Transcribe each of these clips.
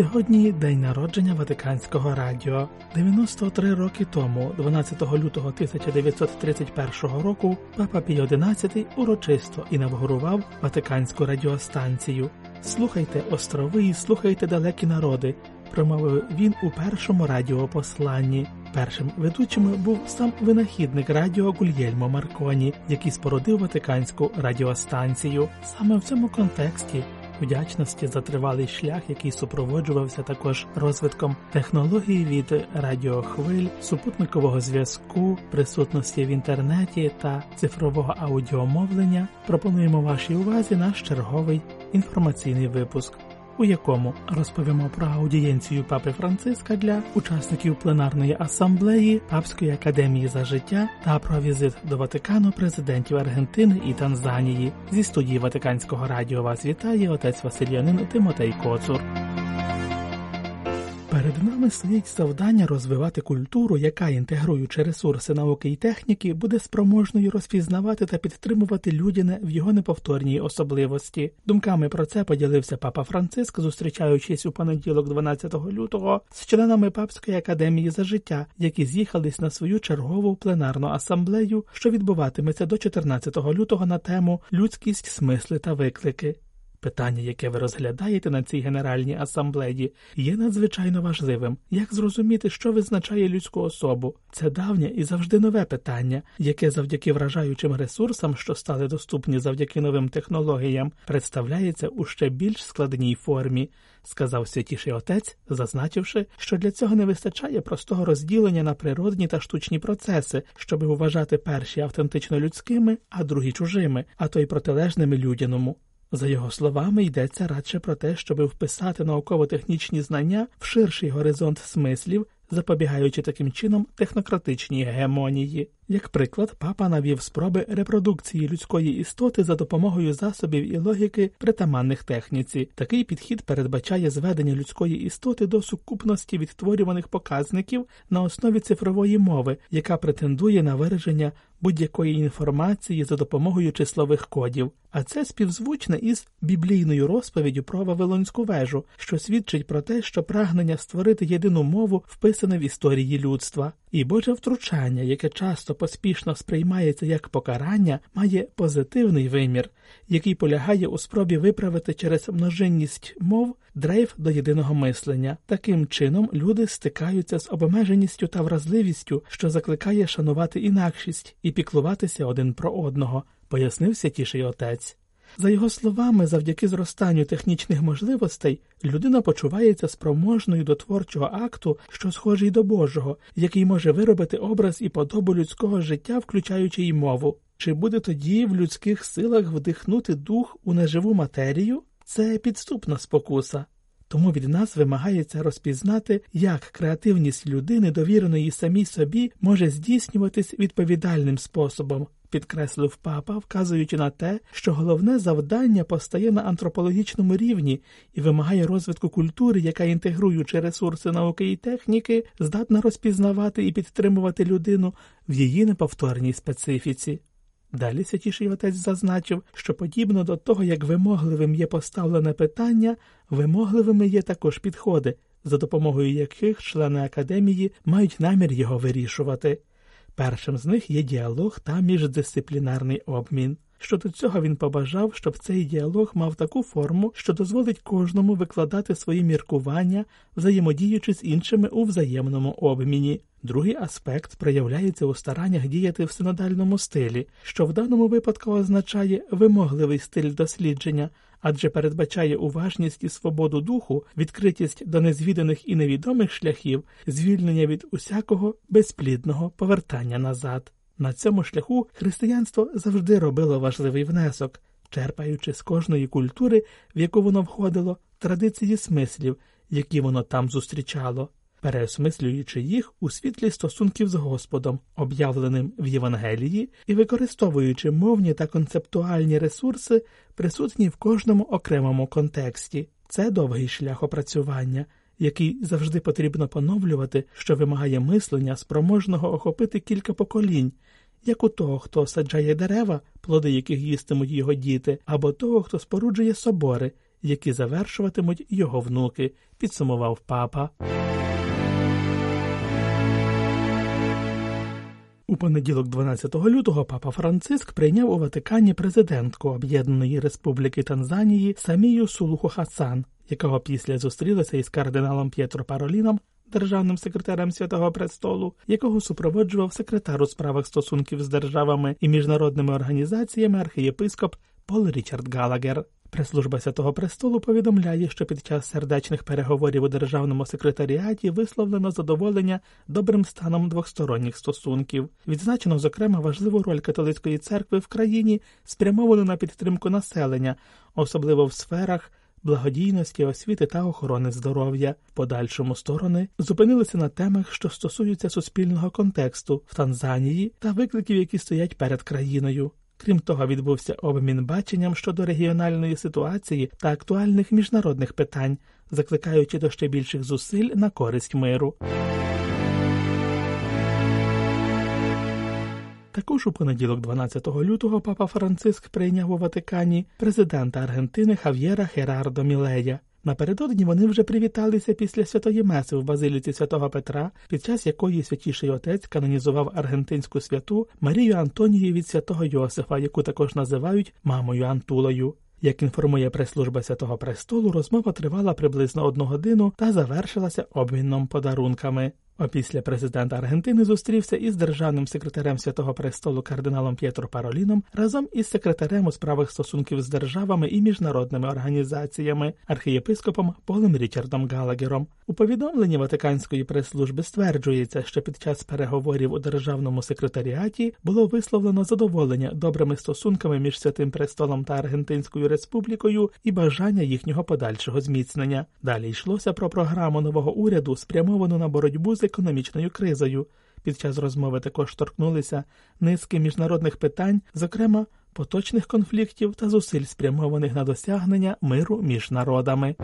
Сьогодні день народження Ватиканського радіо. 93 роки тому, 12 лютого 1931 року, папа Пій XI урочисто інавгурував Ватиканську радіостанцію. Слухайте острови і слухайте далекі народи. Промовив він у першому радіопосланні. Першим ведучим був сам винахідник радіо Гульєльмо Марконі, який спорудив Ватиканську радіостанцію. Саме в цьому контексті вдячності за тривалий шлях, який супроводжувався також розвитком технологій від радіохвиль, супутникового зв'язку, присутності в інтернеті та цифрового аудіомовлення, пропонуємо вашій увазі наш черговий інформаційний випуск. У якому розповімо про аудієнцію папи Франциска для учасників пленарної асамблеї Папської академії за життя та про візит до Ватикану президентів Аргентини і Танзанії зі студії Ватиканського радіо вас вітає отець Василянин Тимотей Коцур. Перед нами стоїть завдання розвивати культуру, яка, інтегруючи ресурси науки і техніки, буде спроможною розпізнавати та підтримувати людяне в його неповторній особливості. Думками про це поділився папа Франциск, зустрічаючись у понеділок, 12 лютого, з членами Папської академії за життя, які з'їхались на свою чергову пленарну асамблею, що відбуватиметься до 14 лютого на тему людськість, смисли та виклики. Питання, яке ви розглядаєте на цій генеральній асамблеї, є надзвичайно важливим. Як зрозуміти, що визначає людську особу? Це давнє і завжди нове питання, яке завдяки вражаючим ресурсам, що стали доступні завдяки новим технологіям, представляється у ще більш складній формі, сказав святіший отець, зазначивши, що для цього не вистачає простого розділення на природні та штучні процеси, щоби вважати перші автентично людськими, а другі чужими, а то й протилежними людяному. За його словами, йдеться радше про те, щоб вписати науково-технічні знання в ширший горизонт смислів, запобігаючи таким чином технократичній гегемонії. Як приклад, папа навів спроби репродукції людської істоти за допомогою засобів і логіки притаманних техніці. Такий підхід передбачає зведення людської істоти до сукупності відтворюваних показників на основі цифрової мови, яка претендує на вираження будь-якої інформації за допомогою числових кодів, а це співзвучне із біблійною розповіддю про Вавилонську вежу, що свідчить про те, що прагнення створити єдину мову вписане в історії людства, і Боже втручання, яке часто поспішно сприймається як покарання, має позитивний вимір, який полягає у спробі виправити через множинність мов дрейф до єдиного мислення. Таким чином люди стикаються з обмеженістю та вразливістю, що закликає шанувати інакшість і піклуватися один про одного, пояснив святіший отець. За його словами, завдяки зростанню технічних можливостей людина почувається спроможною до творчого акту, що схожий до Божого, який може виробити образ і подобу людського життя, включаючи й мову. Чи буде тоді в людських силах вдихнути дух у неживу матерію? Це підступна спокуса. Тому від нас вимагається розпізнати, як креативність людини, довіреної самій собі, може здійснюватись відповідальним способом, підкреслив папа, вказуючи на те, що головне завдання постає на антропологічному рівні і вимагає розвитку культури, яка, інтегруючи ресурси науки і техніки, здатна розпізнавати і підтримувати людину в її неповторній специфіці. Далі святіший отець зазначив, що подібно до того, як вимогливим є поставлене питання, вимогливими є також підходи, за допомогою яких члени академії мають намір його вирішувати. Першим з них є діалог та міждисциплінарний обмін. Щодо цього він побажав, щоб цей діалог мав таку форму, що дозволить кожному викладати свої міркування, взаємодіючи з іншими у взаємному обміні. Другий аспект проявляється у стараннях діяти в синодальному стилі, що в даному випадку означає вимогливий стиль дослідження, адже передбачає уважність і свободу духу, відкритість до незвіданих і невідомих шляхів, звільнення від усякого безплідного повертання назад. На цьому шляху християнство завжди робило важливий внесок, черпаючи з кожної культури, в яку воно входило, традиції смислів, які воно там зустрічало. Переосмислюючи їх у світлі стосунків з Господом, об'явленим в Євангелії, і використовуючи мовні та концептуальні ресурси, присутні в кожному окремому контексті. Це довгий шлях опрацювання, який завжди потрібно поновлювати, що вимагає мислення, спроможного охопити кілька поколінь, як у того, хто саджає дерева, плоди яких їстимуть його діти, або того, хто споруджує собори, які завершуватимуть його внуки, підсумував папа. Понеділок, 12 лютого, папа Франциск прийняв у Ватикані президентку Об'єднаної Республіки Танзанії Самію Сулуху Хасан, якого після зустрілася із кардиналом П'єтро Пароліном, державним секретарем Святого Престолу, якого супроводжував секретар у справах стосунків з державами і міжнародними організаціями архієпископ Пол Річард Галагер. Прес-служба Святого Престолу повідомляє, що під час сердечних переговорів у державному секретаріаті висловлено задоволення добрим станом двосторонніх стосунків. Відзначено, зокрема, важливу роль католицької церкви в країні, спрямовану на підтримку населення, особливо в сферах. Благодійності, освіти та охорони здоров'я в подальшому сторони зупинилися на темах, що стосуються суспільного контексту в Танзанії та викликів, які стоять перед країною. Крім того, відбувся обмін баченням щодо регіональної ситуації та актуальних міжнародних питань, закликаючи до ще більших зусиль на користь миру. Також у понеділок, 12 лютого, папа Франциск прийняв у Ватикані президента Аргентини Хав'єра Херардо Мілея. Напередодні вони вже привіталися після святої меси в базиліці святого Петра, під час якої святіший отець канонізував аргентинську святу Марію Антонію від святого Йосифа, яку також називають мамою Антулою. Як інформує прес-служба святого престолу, розмова тривала приблизно одну годину та завершилася обміном подарунками. Опісля президент Аргентини зустрівся із державним секретарем Святого Престолу кардиналом П'єтро Пароліном разом із секретарем у справах стосунків з державами і міжнародними організаціями, архієпископом Полем Річардом Галагером. У повідомленні Ватиканської прес-служби стверджується, що під час переговорів у державному секретаріаті було висловлено задоволення добрими стосунками між Святим Престолом та Аргентинською Республікою і бажання їхнього подальшого зміцнення. Далі йшлося про програму нового уряду, спрямовану на боротьбу з економічною кризою. Під час розмови також торкнулися низки міжнародних питань, зокрема поточних конфліктів та зусиль спрямованих на досягнення миру між народами.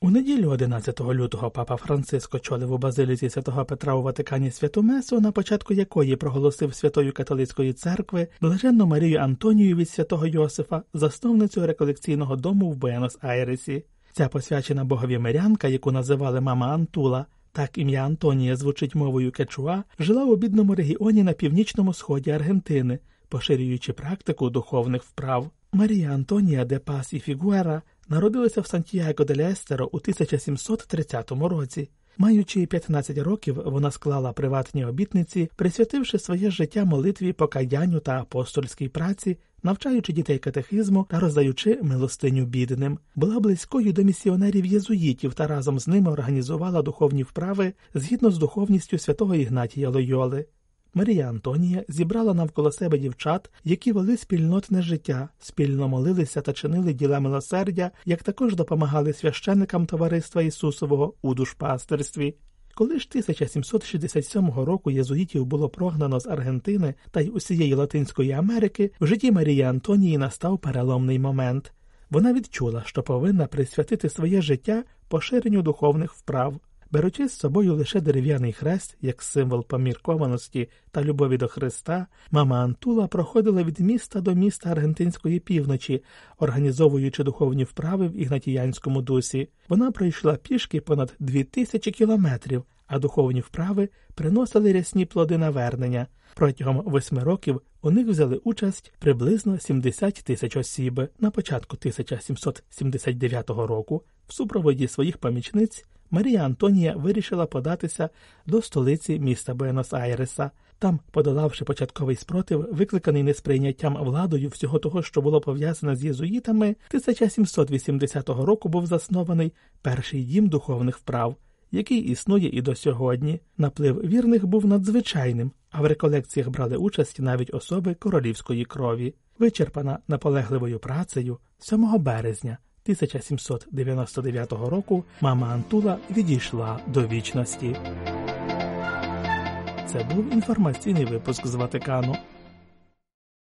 У неділю 11 лютого папа Франциск очолив у базиліці святого Петра у Ватикані святу Месу, на початку якої проголосив Святої католицької церкви блаженну Марію Антонію від святого Йосифа, засновницю реколекційного дому в Буенос-Айресі. Ця посвячена богові мирянка, яку називали мама Антула, так ім'я Антонія звучить мовою кечуа, жила у бідному регіоні на північному сході Аргентини, поширюючи практику духовних вправ. Марія Антонія де Пас і Фігуера народилася в Сантьяго де Естеро у 1730 році. Маючи 15 років, вона склала приватні обітниці, присвятивши своє життя молитві, покаянню та апостольській праці, навчаючи дітей катехизму та роздаючи милостиню бідним, була близькою до місіонерів єзуїтів та разом з ними організувала духовні вправи згідно з духовністю святого Ігнатія Лойоли. Марія Антонія зібрала навколо себе дівчат, які вели спільнотне життя, спільно молилися та чинили діла милосердя, як також допомагали священникам товариства Ісусового у душпастерстві. Коли ж 1767 року єзуїтів було прогнано з Аргентини та й усієї Латинської Америки, в житті Марії Антонії настав переломний момент. Вона відчула, що повинна присвятити своє життя поширенню духовних вправ. Беручи з собою лише дерев'яний хрест як символ поміркованості та любові до Христа, мама Антула проходила від міста до міста аргентинської півночі, організовуючи духовні вправи в ігнатіянському дусі. Вона пройшла пішки понад дві тисячі кілометрів, а духовні вправи приносили рясні плоди навернення. Протягом восьми років у них взяли участь приблизно 70 тисяч осіб. На початку 1779 року в супроводі своїх помічниць Марія Антонія вирішила податися до столиці міста Буенос-Айреса. Там, подолавши початковий спротив, викликаний несприйняттям владою всього того, що було пов'язане з єзуїтами, 1780 року був заснований перший дім духовних вправ, який існує і до сьогодні. Наплив вірних був надзвичайним, а в реколекціях брали участь навіть особи королівської крові, вичерпана наполегливою працею 7 березня 1799 року мама Антула відійшла до вічності. Це був інформаційний випуск з Ватикану.